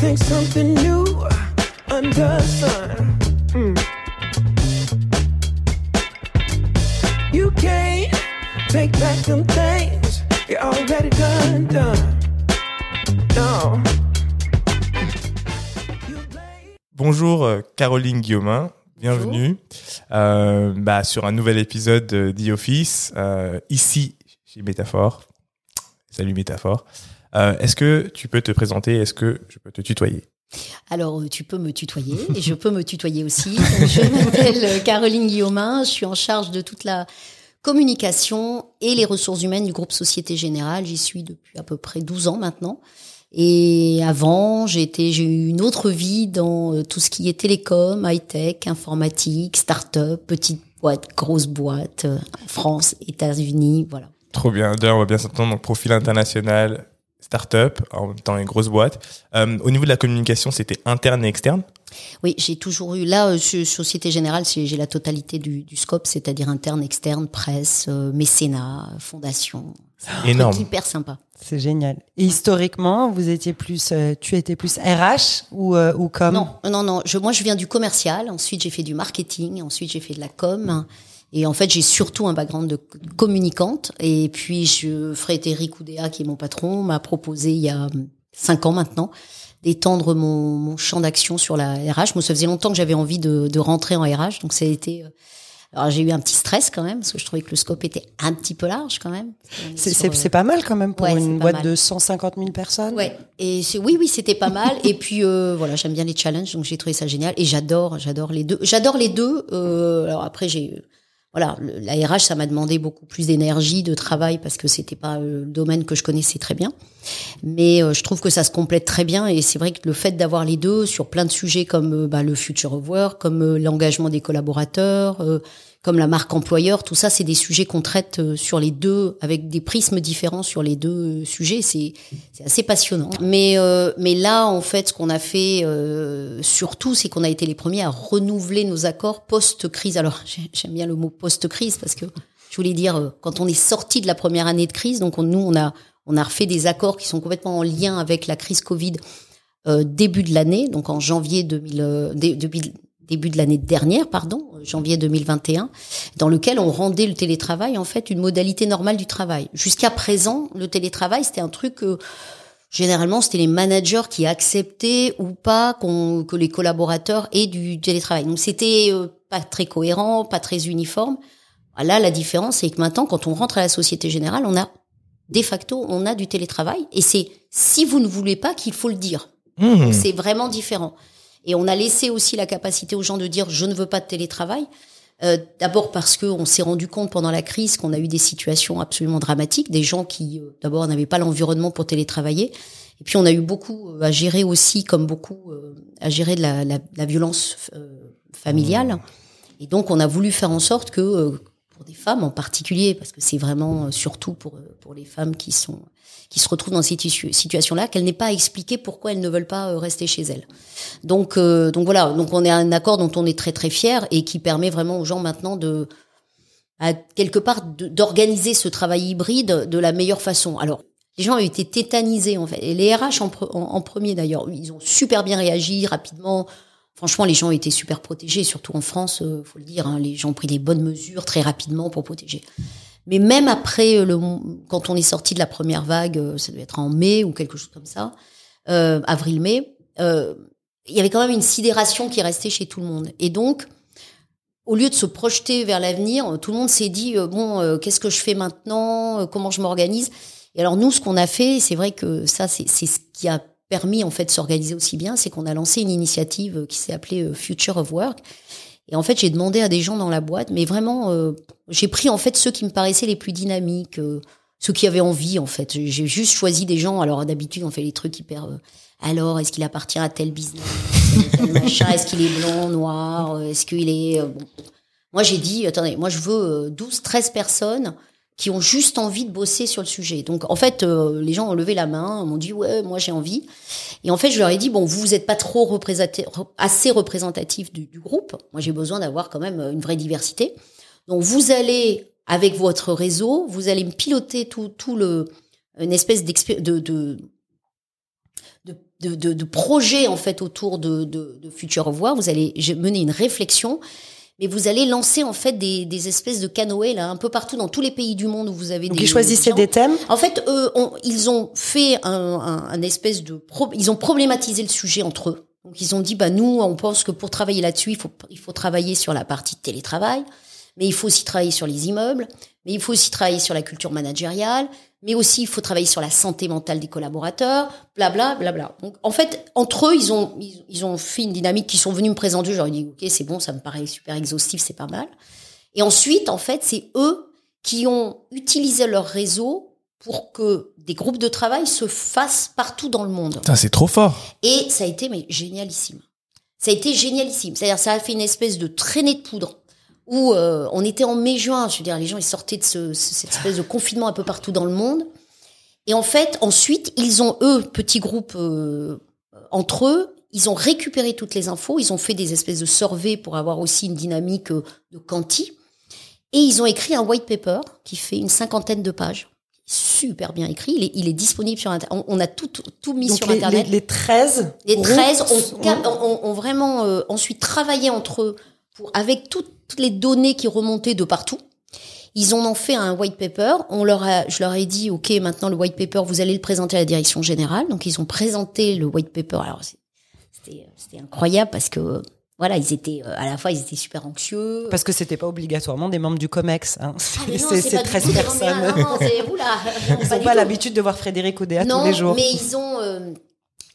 think something new under the sun. Mm. You can't take back them things you already done, done. No. Bonjour euh, Caroline Guillaumin, bienvenue euh, bah, sur un nouvel épisode de The Office, euh, ici chez Métaphore. Salut Métaphore. Euh, est-ce que tu peux te présenter? Est-ce que je peux te tutoyer? Alors, euh, tu peux me tutoyer et je peux me tutoyer aussi. Je m'appelle euh, Caroline Guillaumin, je suis en charge de toute la communication et les ressources humaines du groupe Société Générale. J'y suis depuis à peu près 12 ans maintenant. Et avant, j'ai eu une autre vie dans tout ce qui est télécom, high-tech, informatique, start-up, petite boîte, grosse boîte, France, États-Unis, voilà. Trop bien. D'ailleurs, on va bien s'entendre. Donc, profil international, start-up, en même temps une grosse boîte. Euh, au niveau de la communication, c'était interne et externe? Oui, j'ai toujours eu là, euh, sur Société Générale, c'est- j'ai la totalité du, du scope, c'est-à-dire interne, externe, presse, euh, mécénat, fondation. C'est Énorme. hyper sympa. C'est génial. Et historiquement, vous étiez plus, euh, tu étais plus RH ou euh, ou com? Non, non, non. Je, moi, je viens du commercial. Ensuite, j'ai fait du marketing. Ensuite, j'ai fait de la com. Et en fait, j'ai surtout un background de communicante. Et puis, je, Frédéric Oudéa, qui est mon patron, m'a proposé il y a cinq ans maintenant d'étendre mon, mon champ d'action sur la RH. Moi, ça faisait longtemps que j'avais envie de, de rentrer en RH. Donc, ça a été... euh, Alors, j'ai eu un petit stress quand même, parce que je trouvais que le scope était un petit peu large quand même. C'est euh, c'est pas mal quand même pour Ouais, une boîte mal. de 150 000 personnes. Ouais, et c'est- oui, oui, c'était pas mal. Et puis euh, voilà, j'aime bien les challenges, donc j'ai trouvé ça génial. Et j'adore, j'adore les deux. J'adore les deux. Euh, alors après, j'ai voilà, le- la RH, ça m'a demandé beaucoup plus d'énergie, de travail parce que c'était pas euh, le domaine que je connaissais très bien. Mais euh, je trouve que ça se complète très bien. Et c'est vrai que le fait d'avoir les deux sur plein de sujets comme euh, bah, le future of work, comme l'engagement des collaborateurs. Comme la marque employeur, tout ça, c'est des sujets qu'on traite euh, sur les deux, avec des prismes différents sur les deux euh, sujets. C'est assez passionnant. Mais euh, mais là, en fait, ce qu'on a fait euh, surtout, c'est qu'on a été les premiers à renouveler nos accords post-crise. Alors, j'ai- j'aime bien le mot post-crise parce que je voulais dire euh, quand on est sorti de la première année de crise, donc on- nous, on a on a refait des accords qui sont complètement en lien avec la crise Covid euh, début de l'année, donc en janvier 2000, euh, début de l'année dernière, pardon, euh, janvier 2021, dans lequel on rendait le télétravail en fait une modalité normale du travail. Jusqu'à présent, le télétravail c'était un truc euh, généralement c'était les managers qui acceptaient ou pas qu'on que les collaborateurs aient du télétravail. Donc c'était euh, pas très cohérent, pas très uniforme. Là, la différence c'est que maintenant, quand on rentre à la Société Générale, on a de facto on a du télétravail et c'est si vous ne voulez pas qu'il faut le dire. Mmh. C'est vraiment différent. Et on a laissé aussi la capacité aux gens de dire je ne veux pas de télétravail. Euh, D'abord parce que on s'est rendu compte pendant la crise qu'on a eu des situations absolument dramatiques, des gens qui euh, d'abord n'avaient pas l'environnement pour télétravailler, et puis on a eu beaucoup euh, à gérer aussi, comme beaucoup, euh, à gérer de la, la, la violence euh, familiale. Et donc on a voulu faire en sorte que euh, pour des femmes en particulier, parce que c'est vraiment euh, surtout pour euh, pour les femmes qui sont qui se retrouvent dans cette situ- situation-là, qu'elles n'aient pas à expliquer pourquoi elles ne veulent pas euh, rester chez elles. Donc, donc voilà, donc on est à un accord dont on est très très fier et qui permet vraiment aux gens maintenant de, à quelque part, d'organiser ce travail hybride de la meilleure façon. Alors, les gens ont été tétanisés en fait, et les RH en premier d'ailleurs, ils ont super bien réagi rapidement. Franchement, les gens été super protégés, surtout en France, euh, faut le dire. hein, les gens ont pris les bonnes mesures très rapidement pour protéger. Mais même après, euh, le, quand on est sorti de la première vague, euh, ça devait être en mai ou quelque chose comme ça, avril-mai, il y avait quand même une sidération qui restait chez tout le monde. Et donc, au lieu de se projeter vers l'avenir, tout le monde s'est dit bon, qu'est-ce que je fais maintenant? Comment je m'organise? Et alors nous, ce qu'on a fait, c'est vrai que ça, c'est c'est ce qui a permis en fait de s'organiser aussi bien, c'est qu'on a lancé une initiative euh, qui s'est appelée euh, Future of Work. Et en fait, j'ai demandé à des gens dans la boîte, mais vraiment, euh, j'ai pris en fait ceux qui me paraissaient les plus dynamiques, ceux qui avaient envie en fait. J'ai juste choisi des gens. Alors d'habitude, on fait les trucs hyper. alors, est-ce qu'il appartient à tel business machin Est-ce qu'il est blanc, noir Est-ce qu'il est bon. Moi, j'ai dit, attendez, moi je veux euh, 12, 13 personnes qui ont juste envie de bosser sur le sujet. Donc en fait, euh, les gens ont levé la main, m'ont dit ouais, moi j'ai envie. Et en fait, je leur ai dit bon, vous vous êtes pas trop assez représentatif du, groupe. Moi, j'ai besoin d'avoir quand même une vraie diversité. Donc vous allez avec votre réseau, vous allez me piloter tout, tout le une espèce de, de de de, de, en fait autour de, de, de Future War. Vous allez mener une réflexion, mais vous allez lancer en fait des, des espèces de canoës là un peu partout dans tous les pays du monde où vous avez Donc des ils choisissaient des thèmes? En fait, eux, ont- ils ont fait un, un, un espèce de, pro- ils ont problématisé le sujet entre eux. Donc ils ont dit, bah nous, on pense que pour travailler là-dessus, il faut, il faut travailler sur la partie de télétravail, mais il faut aussi travailler sur les immeubles, mais il faut aussi travailler sur la culture managériale, mais aussi il faut travailler sur la santé mentale des collaborateurs, blabla, blabla. Donc en fait, entre eux, ils ont, ils, ils ont fait une dynamique qui sont venus me présenter. J'aurais dit, ok, c'est bon, ça me paraît super exhaustif, c'est pas mal. Et ensuite, en fait, c'est eux qui ont utilisé leur réseau pour que des groupes de travail se fassent partout dans le monde. Putain, c'est trop fort. Et ça a été mais génialissime. Ça a été génialissime. C'est-à-dire ça a fait une espèce de traînée de poudre où euh, on était en mai-juin. Je veux dire, les gens ils sortaient de ce, ce- cette espèce de confinement un peu partout dans le monde. Et en fait, ensuite, ils ont eux, petits groupes euh, entre eux, ils ont récupéré toutes les infos. Ils ont fait des espèces de surveys pour avoir aussi une dynamique euh, de quanti. Et ils ont écrit un white paper qui fait une cinquantaine de pages. Super bien écrit. Il est, il est disponible sur Internet. On, on a tout, tout mis Donc sur les, Internet. les, les 13 Les groupes 13 sont- ont, ont vraiment euh, ensuite travaillé entre eux pour, avec toutes, toutes les données qui remontaient de partout. Ils en ont fait un white paper. On leur a, je leur ai dit, OK, maintenant le white paper, vous allez le présenter à la direction générale. Donc ils ont présenté le white paper. Alors c'était incroyable parce que voilà, ils étaient euh, à la fois ils étaient super anxieux. Parce que c'était pas obligatoirement des membres du COMEX. Hein. Ah, C'est c'est pas du 13 tout des personnes. Non, non. Ils n'ont pas l'habitude de voir Frédéric non, tous les jours. mais ils ont, euh,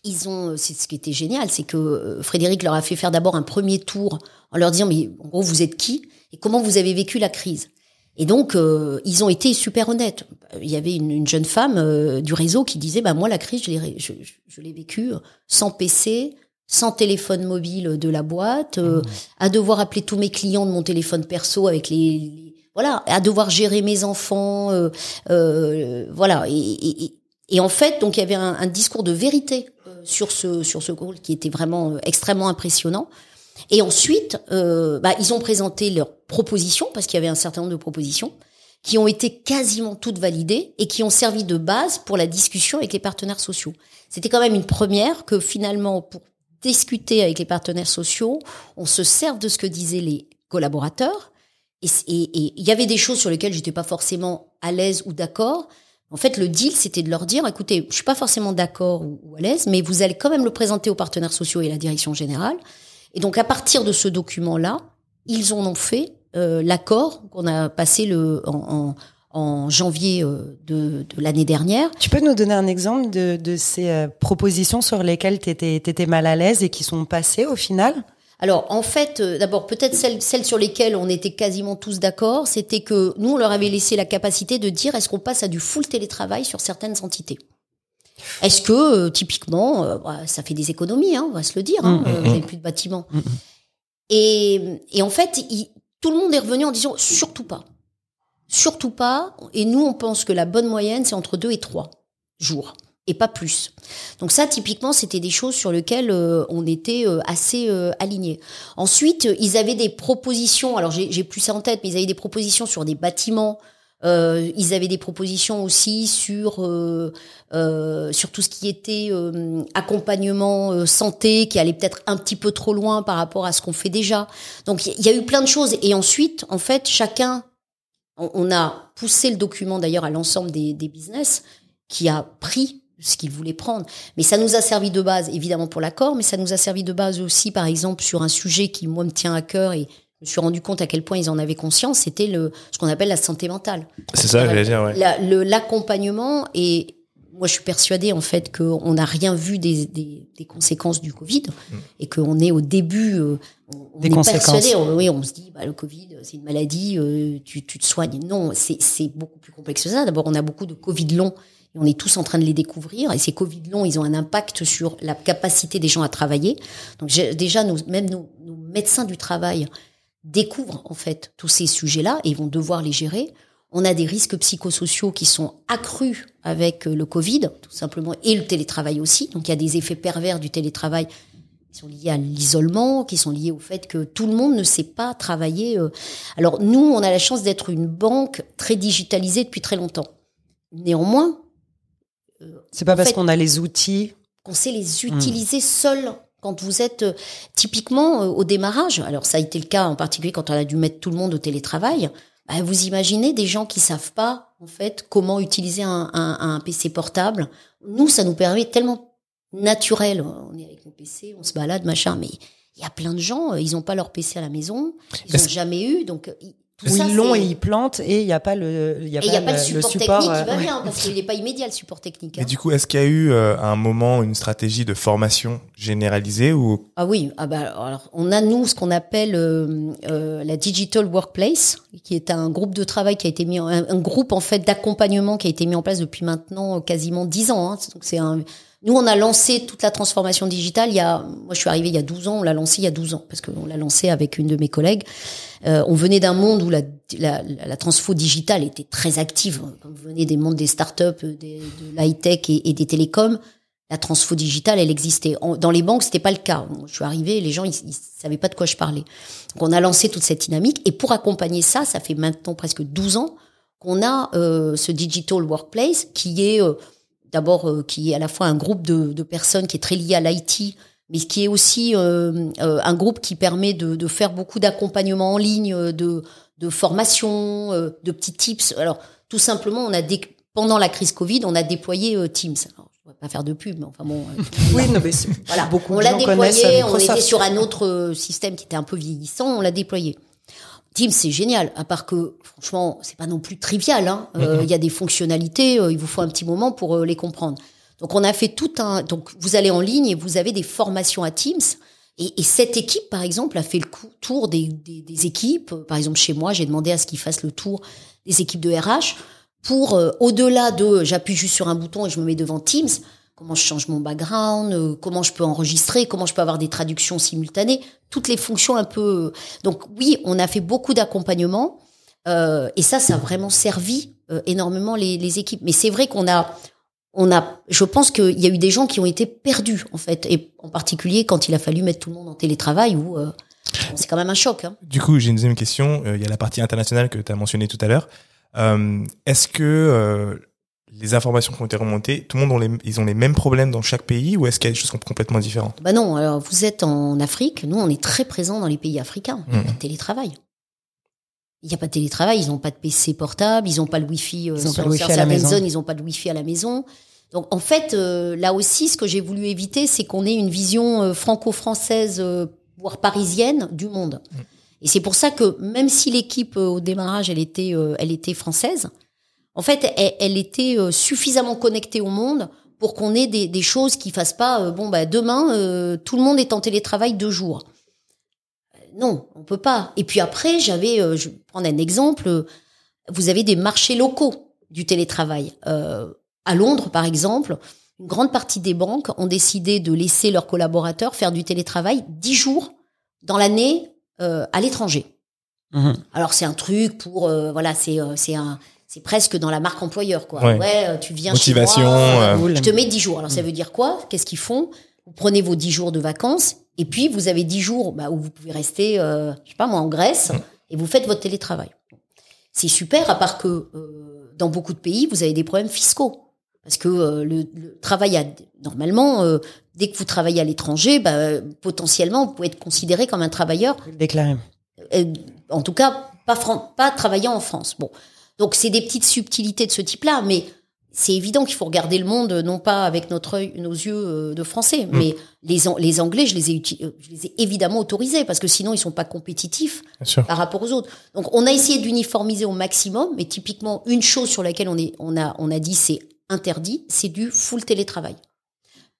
ils ont, euh, c'est ce qui était génial, c'est que Frédéric leur a fait faire d'abord un premier tour en leur disant, mais en gros, vous êtes qui et comment vous avez vécu la crise? Et donc, euh, ils ont été super honnêtes. Il y avait une, une jeune femme euh, du réseau qui disait, bah moi, la crise, je l'ai, ré- je, je- je l'ai vécue sans PC, sans téléphone mobile de la boîte, euh, à devoir appeler tous mes clients de mon téléphone perso avec les, les- voilà, à devoir gérer mes enfants, voilà. Et, et- et- et en fait, donc il y avait un, un discours de vérité sur ce sur ce rôle qui était vraiment extrêmement impressionnant. Et ensuite, euh, bah, ils ont présenté leurs propositions parce qu'il y avait un certain nombre de propositions qui ont été quasiment toutes validées et qui ont servi de base pour la discussion avec les partenaires sociaux. C'était quand même une première que finalement, pour discuter avec les partenaires sociaux, on se serve de ce que disaient les collaborateurs. Et il y avait des choses sur lesquelles j'étais pas forcément à l'aise ou d'accord. En fait, le deal, c'était de leur dire, écoutez, je suis pas forcément d'accord ou à l'aise, mais vous allez quand même le présenter aux partenaires sociaux et à la direction générale. Et donc, à partir de ce document-là, ils en ont fait euh, l'accord qu'on a passé le, en, en- en janvier euh, de, de l'année dernière. Tu peux nous donner un exemple de, de ces euh, propositions sur lesquelles tu étais, mal à l'aise et qui sont passées au final? Alors, en fait, d'abord, peut-être celles, celles sur lesquelles on était quasiment tous d'accord, c'était que nous, on leur avait laissé la capacité de dire est-ce qu'on passe à du full télétravail sur certaines entités? Est-ce que, euh, typiquement, euh, bah, ça fait des économies, hein, on va se le dire, hein, Mm, euh, vous n'avez plus de bâtiments. Et, et en fait, il- tout le monde est revenu en disant surtout pas. Surtout pas. Et nous, on pense que la bonne moyenne, c'est entre deux et trois jours. Et pas plus. Donc ça, typiquement, c'était des choses sur lesquelles euh, on était euh, assez euh, alignés. Ensuite, ils avaient des propositions. Alors, j'ai plus ça en tête, mais ils avaient des propositions sur des bâtiments. Euh, ils avaient des propositions aussi sur euh, euh, sur tout ce qui était euh, accompagnement euh, santé, qui allait peut-être un petit peu trop loin par rapport à ce qu'on fait déjà. Donc, il y a eu plein de choses. Et ensuite, en fait, chacun, on, on a poussé le document d'ailleurs à l'ensemble des, des business qui a pris ce qu'il voulait prendre. Mais ça nous a servi de base, évidemment, pour l'accord, mais ça nous a servi de base aussi, par exemple, sur un sujet qui, moi, me tient à cœur et je me suis rendu compte à quel point ils en avaient conscience, c'était le, ce qu'on appelle la santé mentale. C'est ça, j'allais dire, ouais. La- L'accompagnement et moi, je suis persuadée en fait qu'on n'a rien vu des, des, des conséquences du Covid et qu'on est au début. euh, on, on Des est conséquences. persuadé. on- oui, on se dit, bah, le Covid, c'est une maladie, euh, tu, tu te soignes. Non, c'est c'est beaucoup plus complexe que ça. D'abord, on a beaucoup de Covid longs et on est tous en train de les découvrir. Et ces Covid longs, ils ont un impact sur la capacité des gens à travailler. Donc déjà, nos, même nos, nos médecins du travail découvrent en fait tous ces sujets-là et vont devoir les gérer. On a des risques psychosociaux qui sont accrus avec euh, le Covid, tout simplement, et le télétravail aussi. Donc il y a des effets pervers du télétravail qui sont liés à l'isolement, qui sont liés au fait que tout le monde ne sait pas travailler. euh. Alors nous, on a la chance d'être une banque très digitalisée depuis très longtemps. Néanmoins, C'est pas parce qu'on a les outils qu'on sait les utiliser seuls quand vous êtes euh, typiquement euh, au démarrage. Alors ça a été le cas en particulier quand on a dû mettre tout le monde au télétravail. Bah, vous imaginez des gens qui savent pas en fait comment utiliser un, un, un PC portable. Nous, ça nous permet tellement naturel. On est avec nos PC, on se balade, machin. Mais il y a plein de gens, euh, ils n'ont pas leur PC à la maison, ils n'ont jamais eu, donc tout Où ça, ils l'ont et ils plantent et il n'y a pas le, il y a et il n'y a pas le le support, support, technique euh, qui va ouais. bien, parce qu'il n'est pas immédiat le support technique. hein. Et du coup, est-ce qu'il y a eu euh, à un moment une stratégie de formation généralisée ou Ah oui, ah bah alors on a nous ce qu'on appelle euh, euh, la digital workplace, qui est un groupe de travail qui a été mis, en, un, un groupe en fait d'accompagnement qui a été mis en place depuis maintenant quasiment dix ans. Hein. Donc c'est un, nous on a lancé toute la transformation digitale. Il y a, moi je suis arrivée il y a 12 ans, on l'a lancé il y a 12 ans parce qu'on l'a lancé avec une de mes collègues. Euh, on venait d'un monde où la, la, la, transfo digitale était très active. Comme vous venez des mondes des startups, des, de l'high tech et, des télécoms la transfo digitale, elle existait. Dans les banques, c'était pas le cas. Je suis arrivée, les gens, ils, ils savaient pas de quoi je parlais. Donc, on a lancé toute cette dynamique. Et pour accompagner ça, ça fait maintenant presque 12 ans qu'on a euh, ce digital workplace qui est euh, d'abord euh, qui est à la fois un groupe de, de personnes qui est très lié à l'IT, mais qui est aussi euh, euh, un groupe qui permet de, de faire beaucoup d'accompagnement en ligne, de, de formation, de petits tips. Alors, tout simplement, on a dé- pendant la crise Covid, on a déployé Teams. Alors, je ne vais pas faire de pub, mais enfin bon. Oui, non, mais c'est- voilà, beaucoup on l'a déployé, on était sur un autre système qui était un peu vieillissant, on l'a déployé. Teams, c'est génial, à part que, franchement, c'est pas non plus trivial. hein. Euh, Il y a des fonctionnalités, euh, il vous faut un petit moment pour euh, les comprendre. Donc, on a fait tout un... Donc, vous allez en ligne et vous avez des formations à Teams. Et, et cette équipe, par exemple, a fait le tour des, des, des équipes. Par exemple, chez moi, j'ai demandé à ce qu'ils fassent le tour des équipes de RH pour, au-delà de j'appuie juste sur un bouton et je me mets devant Teams, comment je change mon background, euh, comment je peux enregistrer, comment je peux avoir des traductions simultanées, toutes les fonctions un peu. Donc oui, on a fait beaucoup d'accompagnement euh, et ça, ça a vraiment servi euh, énormément les, équipes. Mais c'est vrai qu'on a, on a, je pense qu'il y a eu des gens qui ont été perdus en fait, et en particulier quand il a fallu mettre tout le monde en télétravail, où euh, c'est quand même un choc. Hein. Du coup, j'ai une deuxième question. Euh, Il y a la partie internationale que tu as mentionnée tout à l'heure. Euh, Est-ce que euh, les informations qui ont été remontées, tout le monde ont les, ils ont les mêmes problèmes dans chaque pays ou est-ce qu'il y a des choses qui sont complètement différentes? Bah non, alors vous êtes en Afrique, nous on est très présents dans les pays africains. Il n'y a pas de télétravail. Il n'y a pas de télétravail, ils n'ont pas de PC portable, ils n'ont pas le Wi-Fi euh, Ils ont sur, pas le Wi-Fi sur à la maison. zones, ils n'ont pas de Wi-Fi à la maison. Donc en fait, euh, là aussi, ce que j'ai voulu éviter, c'est qu'on ait une vision euh, franco-française, euh, voire parisienne, du monde. Et c'est pour ça que même si l'équipe euh, au démarrage, elle était, euh, elle était française, en fait, elle, elle était euh, suffisamment connectée au monde pour qu'on ait des, des choses qui fassent pas euh, bon bah demain euh, tout le monde est en télétravail deux jours. Euh, Non, on peut pas. Et puis après, j'avais, euh, je vais prendre un exemple. Vous avez des marchés locaux du télétravail. Euh, à Londres, par exemple, une grande partie des banques ont décidé de laisser leurs collaborateurs faire du télétravail dix jours dans l'année euh, à l'étranger. Mhm. Alors c'est un truc pour euh, voilà, c'est euh, c'est un c'est presque dans la marque employeur quoi. Ouais. euh, tu viens Motivation, chez moi, euh, euh, Cool. je te mets 10 jours. Alors ça veut dire quoi? Qu'est-ce qu'ils font? Vous prenez vos 10 jours de vacances et puis vous avez 10 jours bah, où vous pouvez rester euh, je sais pas moi en Grèce et vous faites votre télétravail. C'est super à part que euh, dans beaucoup de pays, vous avez des problèmes fiscaux. Parce que euh, le, le travail, à, normalement, euh, dès que vous travaillez à l'étranger, bah, potentiellement, vous pouvez être considéré comme un travailleur Déclaré. euh, en tout cas pas fran- pas travaillant en France. Bon, donc c'est des petites subtilités de ce type-là, mais c'est évident qu'il faut regarder le monde euh, non pas avec notre œil, nos yeux euh, de français, mais les An- les Anglais, je les ai uti- euh, je les ai évidemment autorisés parce que sinon ils sont pas compétitifs par rapport aux autres. Donc on a essayé d'uniformiser au maximum, mais typiquement une chose sur laquelle on est on a on a dit c'est interdit, c'est du full télétravail.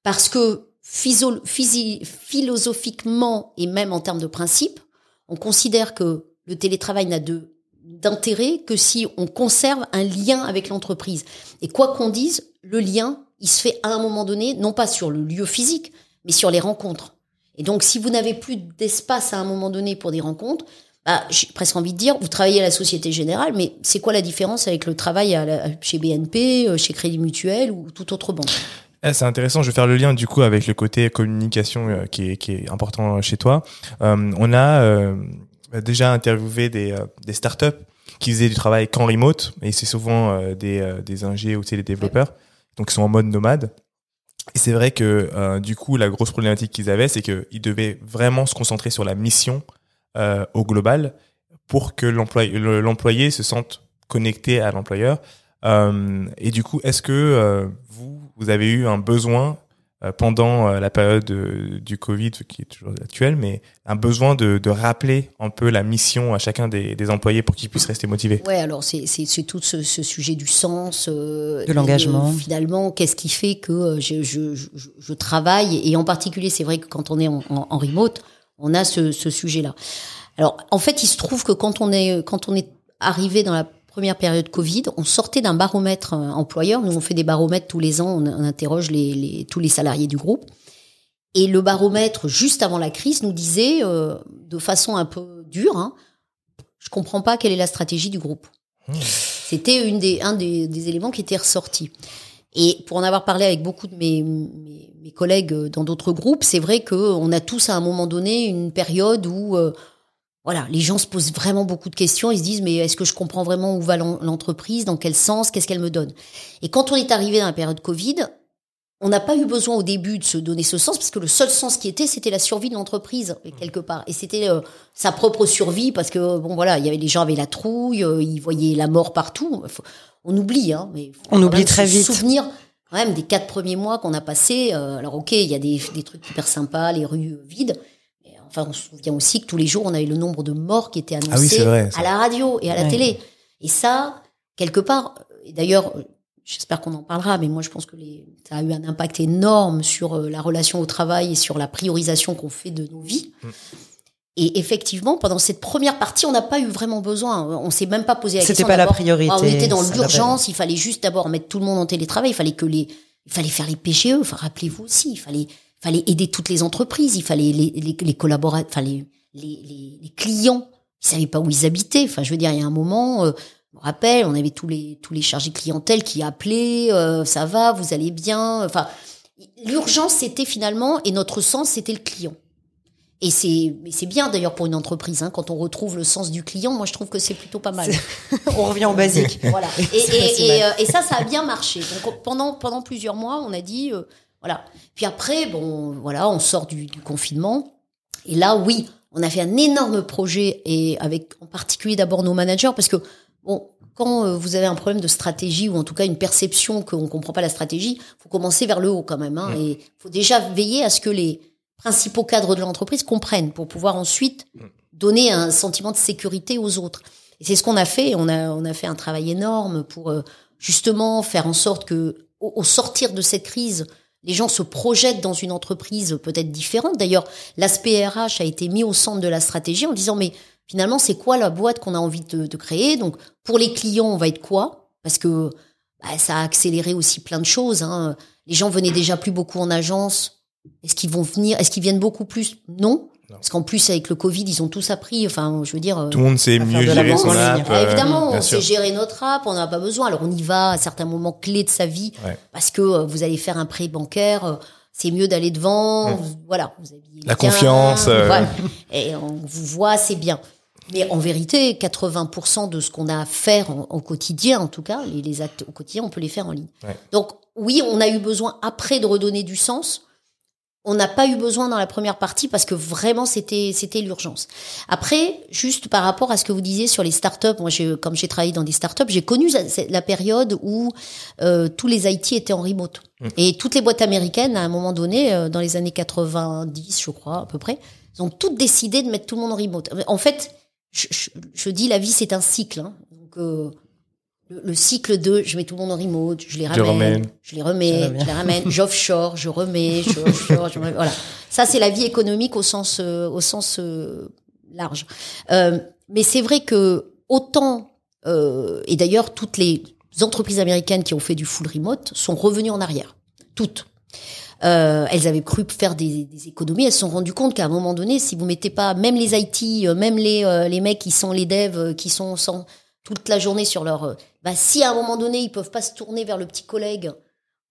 Parce que physio- philosophiquement et même en termes de principe, on considère que le télétravail n'a de d'intérêt que si on conserve un lien avec l'entreprise. Et quoi qu'on dise, le lien, il se fait à un moment donné, non pas sur le lieu physique, mais sur les rencontres. Et donc, si vous n'avez plus d'espace à un moment donné pour des rencontres, bah, j'ai presque envie de dire, vous travaillez à la Société Générale, mais c'est quoi la différence avec le travail chez BNP, euh, chez Crédit Mutuel ou toute autre banque? Eh, c'est intéressant. Je vais faire le lien du coup avec le côté communication euh, qui, est, important chez toi. Euh, on a euh, déjà interviewé des, euh, des startups qui faisaient du travail qu'en remote et c'est souvent euh, des, euh, des ingés ou des développeurs donc ils sont en mode nomade. Et c'est vrai que du coup, la grosse problématique qu'ils avaient, c'est qu'ils devaient vraiment se concentrer sur la mission au global pour que l'employé, le- l'employé se sente connecté à l'employeur. Et du coup, est-ce que vous, vous avez eu un besoin pendant euh, la période euh, du Covid, qui est toujours actuelle, mais un besoin de, de rappeler un peu la mission à chacun des, des employés pour qu'ils puissent rester motivés Ouais, alors c'est c'est c'est tout ce, ce sujet du sens, euh, De et, l'engagement. euh, finalement, qu'est-ce qui fait que euh, je, je, je, je travaille et en particulier, c'est vrai que quand on est en, en, en remote, on a ce, ce sujet-là. Alors, en fait, il se trouve que quand on est quand on est arrivé dans la première période Covid, on sortait d'un baromètre euh, employeur. Nous, on fait des baromètres tous les ans. On, on interroge les, les, tous les salariés du groupe. Et le baromètre, juste avant la crise, nous disait, euh, de façon un peu dure, hein, je comprends pas quelle est la stratégie du groupe. C'était une des, un des, des éléments qui était ressorti. Et pour en avoir parlé avec beaucoup de mes, mes, mes collègues dans d'autres groupes, c'est vrai qu'on a tous à un moment donné une période où euh, voilà, les gens se posent vraiment beaucoup de questions. Ils se disent mais est-ce que je comprends vraiment où va l'en- l'entreprise, dans quel sens, qu'est-ce qu'elle me donne? Et quand on est arrivé dans la période Covid, on n'a pas eu besoin au début de se donner ce sens parce que le seul sens qui était, c'était la survie de l'entreprise quelque part. Et c'était euh, sa propre survie parce que bon voilà, il y avait les gens avaient la trouille, euh, ils voyaient la mort partout. Faut- on oublie, hein, mais faut On oublie très se vite. Souvenir quand même des quatre premiers mois qu'on a passés. euh, alors ok, il y a des, des trucs hyper sympas, les rues vides. Enfin, on se souvient aussi que tous les jours, on avait le nombre de morts qui étaient annoncés Ah oui, c'est vrai, ça. à la radio et à la Ouais. télé. Et ça, quelque part, et d'ailleurs, j'espère qu'on en parlera, mais moi je pense que les, ça a eu un impact énorme sur euh, la relation au travail et sur la priorisation qu'on fait de nos vies. Mm. Et effectivement, pendant cette première partie, on n'a pas eu vraiment besoin. On s'est même pas posé la C'était question. pas la priorité, Ah, on était dans l'urgence. Il fallait juste d'abord mettre tout le monde en télétravail. Il fallait que les, il fallait faire les PGE. Enfin, rappelez-vous aussi, il fallait, fallait aider toutes les entreprises. Il fallait les, les, les collaborateurs, enfin les, les, clients. Ils savaient pas où ils habitaient. Enfin, je veux dire, il y a un moment, euh, je me rappelle, on avait tous les tous les chargés clientèle qui appelaient. euh, ça va, vous allez bien. Enfin, l'urgence c'était finalement et notre sens c'était le client. Et c'est c'est bien d'ailleurs pour une entreprise hein, quand on retrouve le sens du client. Moi, je trouve que c'est plutôt pas mal. On revient au basique. Voilà. Et, euh, et ça, ça a bien marché. Donc pendant pendant plusieurs mois, on a dit euh, voilà. Puis après, bon, voilà, on sort du, du confinement. Et là, oui, on a fait un énorme projet et avec en particulier d'abord nos managers parce que bon. Quand euh, vous avez un problème de stratégie ou en tout cas une perception qu'on comprend pas la stratégie, faut commencer vers le haut quand même. Hein, Et faut déjà veiller à ce que les principaux cadres de l'entreprise comprennent pour pouvoir ensuite donner un sentiment de sécurité aux autres. Et c'est ce qu'on a fait. On a, on a fait un travail énorme pour euh, justement faire en sorte que, au, au sortir de cette crise, les gens se projettent dans une entreprise peut-être différente. D'ailleurs, l'aspect RH a été mis au centre de la stratégie en disant mais finalement c'est quoi la boîte qu'on a envie de, créer? Donc pour les clients, on va être quoi? Parce que bah, ça a accéléré aussi plein de choses. Hein. Les gens venaient déjà plus beaucoup en agence. Est-ce qu'ils vont venir Est-ce qu'ils viennent beaucoup plus? Non. Non. Parce qu'en plus, avec le Covid, ils ont tous appris. Enfin, je veux dire. euh, Tout le monde sait mieux gérer son app. ah, euh, évidemment, on sûr. sait gérer notre app, on n'a pas besoin. Alors on y va à certains moments clés de sa vie, Ouais. parce que euh, vous allez faire un prêt bancaire, euh, c'est mieux d'aller devant. Vous- voilà, vous La bien, confiance, euh. voilà. et on vous voit, c'est bien. Mais en vérité, 80% de ce qu'on a à faire en- au quotidien, en tout cas, les, les actes au quotidien, on peut les faire en ligne. Ouais. Donc oui, on a eu besoin après de redonner du sens. On n'a pas eu besoin dans la première partie parce que vraiment c'était c'était l'urgence. Après, juste par rapport à ce que vous disiez sur les startups, moi j'ai comme j'ai travaillé dans des startups, j'ai connu la, période où euh, tous les IT étaient en remote Mm. et toutes les boîtes américaines à un moment donné, euh, dans les années 90, je crois à peu près, ils ont toutes décidé de mettre tout le monde en remote. En fait, je, je, je dis la vie c'est un cycle. Hein. Donc euh, le, le cycle de je mets tout le monde en remote, je les ramène, je les remets, je les ramène, j'offshore, je remets, je offshore, je remets, voilà. Ça c'est la vie économique au sens euh, au sens euh, large. Euh, mais c'est vrai que autant euh, et d'ailleurs toutes les entreprises américaines qui ont fait du full remote sont revenues en arrière, toutes. Euh, elles avaient cru faire des, des économies. Elles se sont rendues compte qu'à un moment donné, si vous mettez pas, même les IT, même les euh, les mecs qui sont les devs, qui sont sans, toute la journée sur leur, euh, bah si à un moment donné ils peuvent pas se tourner vers le petit collègue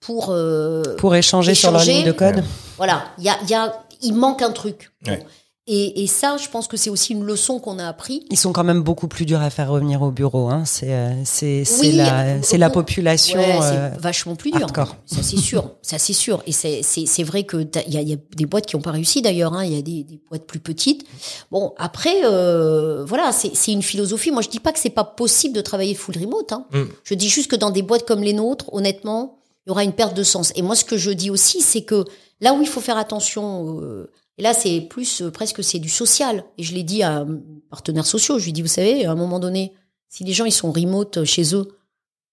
pour, euh, Pour échanger, sur leur ligne de code. voilà, il y a, il y a, il manque un truc. Ouais. Et, et ça, je pense que c'est aussi une leçon qu'on a appris. Ils sont quand même beaucoup plus durs à faire revenir au bureau. Hein. C'est euh, c'est c'est Oui, la euh, c'est la population. Ouais, euh, c'est vachement plus dur. hardcore. Ça c'est sûr, ça c'est sûr. Et c'est c'est c'est vrai que t'as- il y a, y a des boîtes qui ont pas réussi d'ailleurs. hein. Il y a des, des boîtes plus petites. Bon après, euh, voilà, c'est c'est une philosophie. Moi je dis pas que c'est pas possible de travailler full remote. Hein. Mm. Je dis juste que dans des boîtes comme les nôtres, honnêtement, il y aura une perte de sens. Et moi ce que je dis aussi, c'est que là où il faut faire attention. euh, et là, c'est plus euh, presque c'est du social. Et je l'ai dit à mes partenaires sociaux. Je lui dis, vous savez, à un moment donné, si les gens ils sont remote euh, chez eux,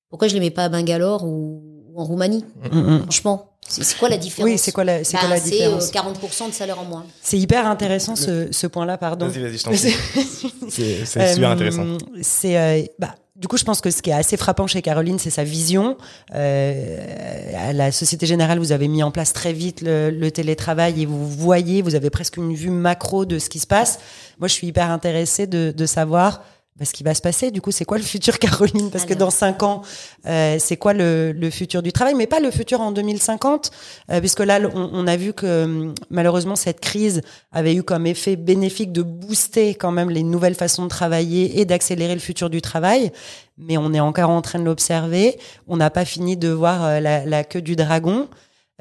pourquoi je les mets pas à Bangalore ou, ou en Roumanie mm, mm. Franchement, c'est c'est quoi la différence? Oui, c'est quoi la c'est Bah, quoi la C'est différence? euh, 40% de salaire en moins. C'est hyper intéressant ce ce point-là. Pardon. Vas-y, vas-y, je t'en prie. C'est c'est super Euh, intéressant. C'est euh, bah, du coup, je pense que ce qui est assez frappant chez Caroline, c'est sa vision. Euh, à la Société Générale, vous avez mis en place très vite le, télétravail et vous voyez, vous avez presque une vue macro de ce qui se passe. Moi, je suis hyper intéressée de savoir bah, ce qui va se passer. Du coup, c'est quoi le futur, Caroline? Parce que dans cinq ans, euh, c'est quoi le, le futur du travail? Mais pas le futur en 2050, euh, puisque là, on, on a vu que hum, malheureusement, cette crise avait eu comme effet bénéfique de booster quand même les nouvelles façons de travailler et d'accélérer le futur du travail. Mais on est encore en train de l'observer. On n'a pas fini de voir euh, la, la queue du dragon.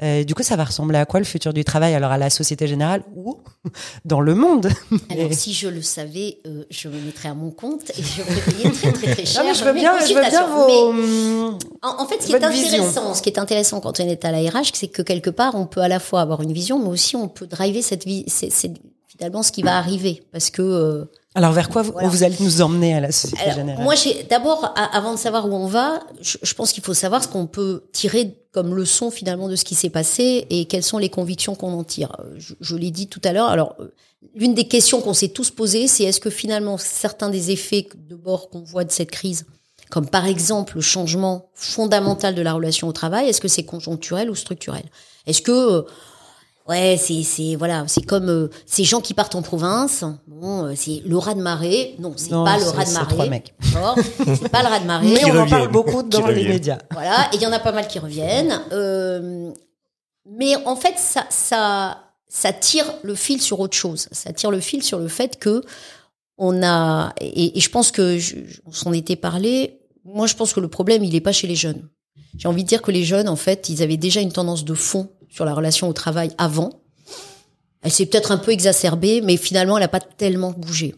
Euh, du coup, ça va ressembler à quoi le futur du travail Alors à la Société Générale ou dans le monde? Alors, si je le savais, euh, je me mettrais à mon compte et je me payer très, très, très cher. Non, mais je veux bien, je veux bien. Mais vos. en, en fait, ce qui est vision. intéressant, ce qui est intéressant quand on est à la RH, c'est que quelque part, on peut à la fois avoir une vision, mais aussi on peut driver cette vie, c'est c'est finalement ce qui va arriver, parce que euh, Alors vers quoi vous, Voilà. vous allez nous emmener à la Société Alors, Générale moi, j'ai d'abord, avant de savoir où on va, je, je pense qu'il faut savoir ce qu'on peut tirer comme leçon finalement de ce qui s'est passé et quelles sont les convictions qu'on en tire. Je, je l'ai dit tout à l'heure. Alors, euh, l'une des questions qu'on s'est tous posées, c'est est-ce que finalement certains des effets de bord qu'on voit de cette crise, comme par exemple le changement fondamental de la relation au travail, est-ce que c'est conjoncturel ou structurel? Est-ce que euh, Ouais, c'est c'est voilà, c'est comme euh, ces gens qui partent en province. Bon, euh, c'est le raz de marée. Non, c'est Non, pas le c'est- raz de c'est marée. trois mecs. D'accord C'est pas le raz de marée. Mais on en reviennent, parle beaucoup qui dans les reviennent. médias. Voilà, et il y en a pas mal qui reviennent. Euh, mais en fait, ça, ça, ça tire le fil sur autre chose. Ça tire le fil sur le fait que on a, et, et je pense que je, je- on s'en était parlé. Moi, je pense que le problème, il est pas chez les jeunes. J'ai envie de dire que les jeunes, en fait, ils avaient déjà une tendance de fond sur la relation au travail avant. Elle s'est peut-être un peu exacerbée, mais finalement, elle n'a pas tellement bougé.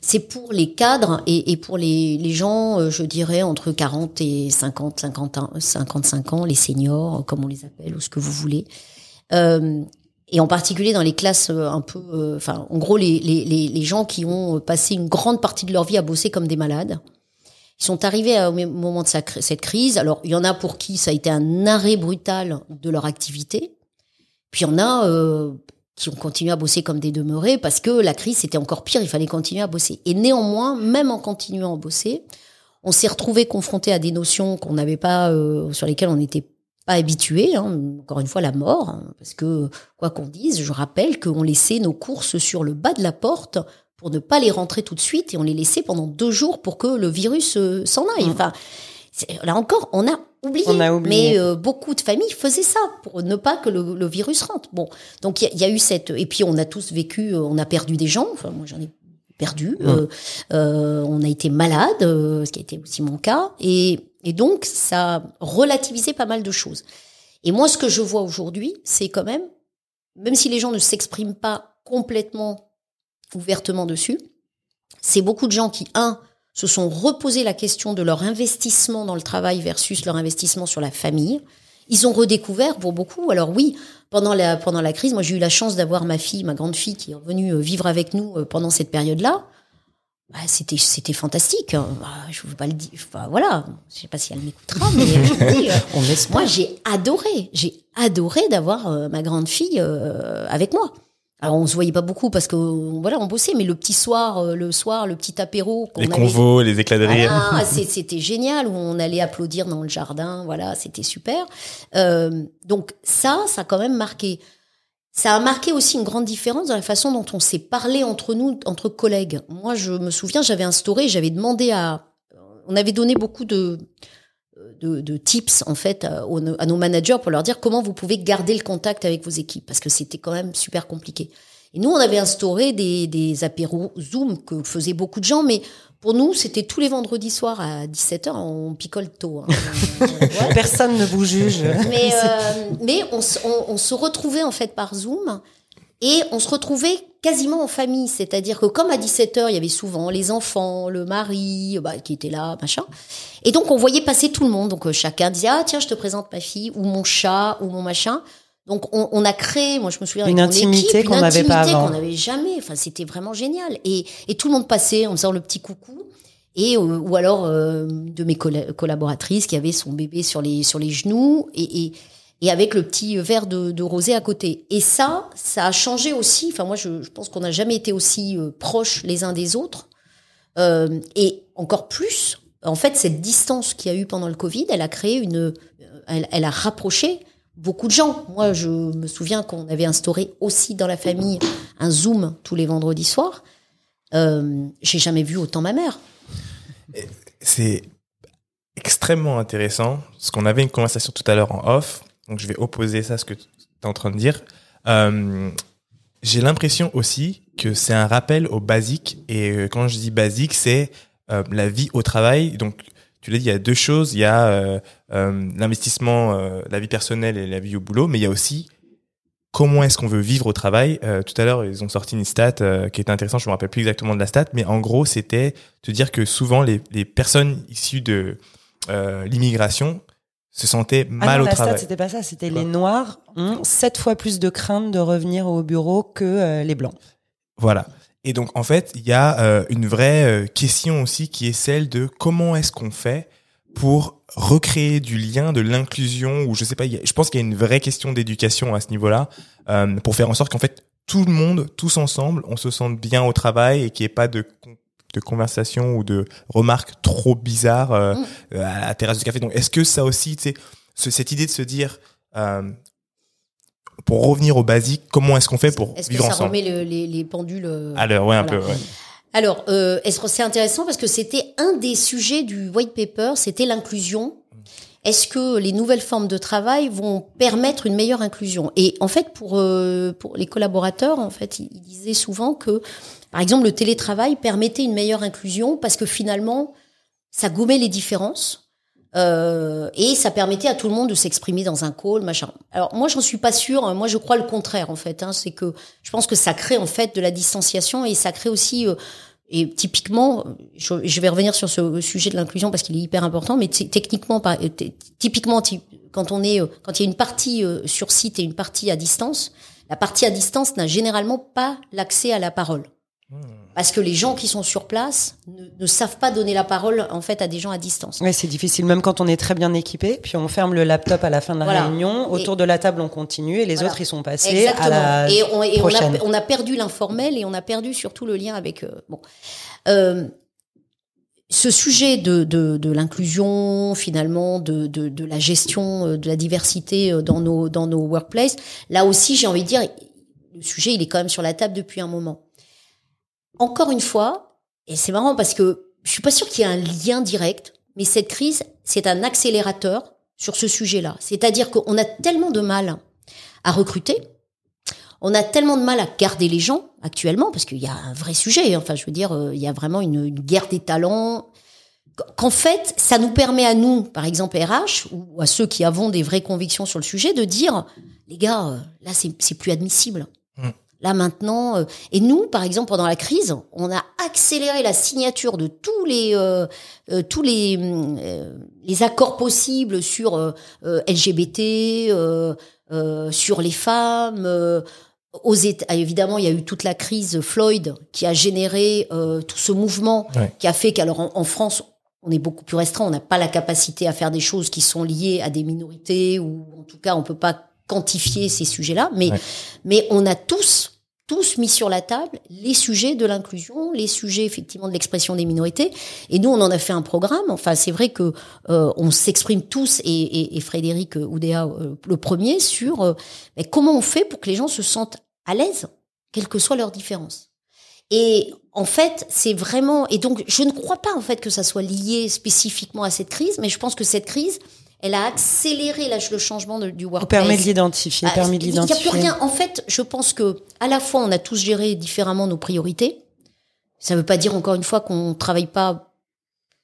C'est pour les cadres et, et pour les, les gens, euh, je dirais, entre 40 et 50, 50, ans- 55 ans, les seniors, comme on les appelle, ou ce que vous voulez. Euh, et en particulier dans les classes euh, un peu... euh, Enfin, en gros, les, les, les, gens qui ont passé une grande partie de leur vie à bosser comme des malades. Ils sont arrivés au moment de cette crise. Alors, il y en a pour qui ça a été un arrêt brutal de leur activité. Puis il y en a euh, qui ont continué à bosser comme des demeurés parce que la crise c'était encore pire, il fallait continuer à bosser. Et néanmoins, même en continuant à bosser, on s'est retrouvé confronté à des notions qu'on n'avait pas, euh, sur lesquelles on n'était pas habitué. Hein. Encore une fois, la mort, hein, parce que quoi qu'on dise, je rappelle qu'on laissait nos courses sur le bas de la porte pour ne pas les rentrer tout de suite et on les laissait pendant deux jours pour que le virus euh, s'en aille. Mm. Enfin, là encore, on a oublié. On a oublié. Mais euh, beaucoup de familles faisaient ça pour ne pas que le, le virus rentre. Bon, donc il y, y a eu cette et puis on a tous vécu, euh, on a perdu des gens. Enfin, moi j'en ai perdu. Euh, euh, on a été malade, euh, ce qui a été aussi mon cas, et, et donc ça a relativisé pas mal de choses. Et moi, ce que je vois aujourd'hui, c'est quand même, même si les gens ne s'expriment pas complètement ouvertement dessus, c'est beaucoup de gens qui, un, se sont reposé la question de leur investissement dans le travail versus leur investissement sur la famille. Ils ont redécouvert pour beaucoup. Alors oui, pendant la pendant la crise, moi j'ai eu la chance d'avoir ma fille, ma grande fille, qui est revenue euh, vivre avec nous euh, pendant cette période-là. Bah, c'était c'était fantastique. hein. Bah, je veux pas le dire. Enfin, voilà, je sais pas si elle m'écoutera, mais dis, euh, On moi j'ai adoré, j'ai adoré d'avoir euh, ma grande fille euh, avec moi. Alors on se voyait pas beaucoup parce que voilà on bossait, mais le petit soir, euh, le soir, le petit apéro qu'on Les avait convos, les éclats de rire. voilà, c'est- c'était génial où on allait applaudir dans le jardin. Voilà, c'était super. Euh, donc ça, ça a quand même marqué. Ça a marqué aussi une grande différence dans la façon dont on s'est parlé entre nous, entre collègues. Moi, je me souviens, j'avais instauré, j'avais demandé à, on avait donné beaucoup de de, de tips en fait à, nos managers pour leur dire comment vous pouvez garder le contact avec vos équipes parce que c'était quand même super compliqué. Et nous, on avait instauré des, des apéros Zoom que faisaient beaucoup de gens, mais pour nous, c'était tous les vendredis soirs à 17h, on picole tôt. Hein. Ouais. Personne ne vous juge. Mais, euh, mais on, se- on- on se retrouvait en fait par Zoom et on se retrouvait quasiment en famille. C'est-à-dire que comme à 17h, il y avait souvent les enfants, le mari bah, qui était là, machin. Et donc on voyait passer tout le monde. Donc euh, chacun disait, ah tiens, je te présente ma fille ou mon chat ou mon machin. Donc on, on a créé, moi je me souviens, Une mon intimité qu'on n'avait pas intimité avant. qu'on n'avait jamais. Enfin, c'était vraiment génial. Et, et tout le monde passait en faisant le petit coucou. Et euh, ou alors euh, de mes colla- collaboratrices qui avaient son bébé sur les sur les genoux et, et, et avec le petit verre de, de rosé à côté. Et ça, ça a changé aussi. Enfin, moi, je, pense qu'on n'a jamais été aussi euh, proches les uns des autres. Euh, et encore plus, en fait, cette distance qu'il y a eu pendant le Covid, elle a créé une, euh, elle, a rapproché beaucoup de gens. Moi, je me souviens qu'on avait instauré aussi dans la famille un Zoom tous les vendredis soirs. J'ai jamais vu autant ma mère. C'est extrêmement intéressant, parce qu'on avait une conversation tout à l'heure en off, donc je vais opposer ça à ce que tu es en train de dire. Euh, J'ai l'impression aussi que c'est un rappel au basique, et euh, quand je dis basique, c'est euh, la vie au travail. Donc, tu l'as dit, il y a deux choses. Il y a l'investissement, la vie personnelle et la vie au boulot, mais il y a aussi comment est-ce qu'on veut vivre au travail. Tout à l'heure, ils ont sorti une stat qui était intéressante, je me rappelle plus exactement de la stat, mais en gros, c'était te dire que souvent les, personnes issues de l'immigration se sentaient Ah mal non, au la travail. c'était pas ça. C'était les Noirs ont sept fois plus de crainte de revenir au bureau que euh, les Blancs. Voilà. Et donc, en fait, il y a euh, une vraie euh, question aussi qui est celle de comment est-ce qu'on fait pour recréer du lien, de l'inclusion, ou je sais pas, a- je pense qu'il y a une vraie question d'éducation à ce niveau-là, pour faire en sorte qu'en fait, tout le monde, tous ensemble, on se sente bien au travail et qu'il n'y ait pas de, con- de conversation ou de remarques trop bizarres euh, Mm. euh, à la terrasse du café. Donc, est-ce que ça aussi, tu sais, ce- cette idée de se dire, euh, pour revenir au basique, comment est-ce qu'on fait pour Est-ce que vivre ça ensemble remet le- les, les pendules À l'heure, ouais, un peu, ouais. Alors, euh, que c'est intéressant parce que c'était un des sujets du white paper, c'était l'inclusion. Est-ce que les nouvelles formes de travail vont permettre une meilleure inclusion? Et en fait, pour euh, pour les collaborateurs, en fait, ils, ils disaient souvent que, par exemple, le télétravail permettait une meilleure inclusion parce que finalement, ça gommait les différences. Euh, et ça permettait à tout le monde de s'exprimer dans un call, machin. Alors moi, j'en suis pas sûre. Moi, je crois le contraire en fait. Hein, c'est que je pense que ça crée en fait de la distanciation et ça crée aussi euh, et typiquement, je, vais revenir sur ce sujet de l'inclusion parce qu'il est hyper important, mais techniquement, typiquement, ty- quand on est, euh, quand il y a une partie euh, sur site et une partie à distance, la partie à distance n'a généralement pas l'accès à la parole. Parce que les gens qui sont sur place ne, ne savent pas donner la parole en fait à des gens à distance. Ouais, c'est difficile, même quand on est très bien équipé. Puis on ferme le laptop à la fin de la Voilà. réunion. Autour de la table, on continue et les Voilà. autres, ils sont passés Exactement. à la et on, et on prochaine. a, on a perdu l'informel et on a perdu surtout le lien avec. euh, bon, Euh, ce sujet de, de, de l'inclusion, finalement, de, de, de la gestion euh, de la diversité euh, dans nos dans nos workplaces, là aussi, j'ai envie de dire, le sujet, il est quand même sur la table depuis un moment. Encore une fois, et c'est marrant parce que je suis pas sûre qu'il y ait un lien direct, mais cette crise, c'est un accélérateur sur ce sujet-là. C'est-à-dire qu'on a tellement de mal à recruter, on a tellement de mal à garder les gens actuellement, parce qu'il y a un vrai sujet. Enfin, je veux dire, euh, il y a vraiment une, guerre des talents. Qu'en fait, ça nous permet à nous, par exemple RH, ou à ceux qui avons des vraies convictions sur le sujet, de dire, les gars, euh, là, c'est plus admissible. Mm. Là maintenant, euh, et nous, par exemple, pendant la crise, on a accéléré la signature de tous les euh, euh, tous les euh, les accords possibles sur euh, euh, LGBT, euh, euh, sur les femmes. euh, aux États, évidemment, il y a eu toute la crise Floyd qui a généré euh, tout ce mouvement Ouais. qui a fait qu'alors en, en France, on est beaucoup plus restreint, on n'a pas la capacité à faire des choses qui sont liées à des minorités ou en tout cas, on peut pas quantifier ces sujets-là, mais Ouais. mais on a tous tous mis sur la table les sujets de l'inclusion, les sujets effectivement de l'expression des minorités. Et nous, on en a fait un programme. Enfin, c'est vrai que euh, on s'exprime tous et, et, et Frédéric Oudéa euh, le premier sur euh, mais comment on fait pour que les gens se sentent à l'aise, quelles que soient leurs différences. Et en fait, c'est vraiment et donc je ne crois pas en fait que ça soit lié spécifiquement à cette crise, mais je pense que cette crise, elle a accéléré là, le changement de- du On workplace. permet de l'identifier, Ah, permis de Il n'y a plus rien. En fait, je pense que à la fois, on a tous géré différemment nos priorités. Ça ne veut pas dire encore une fois qu'on travaille pas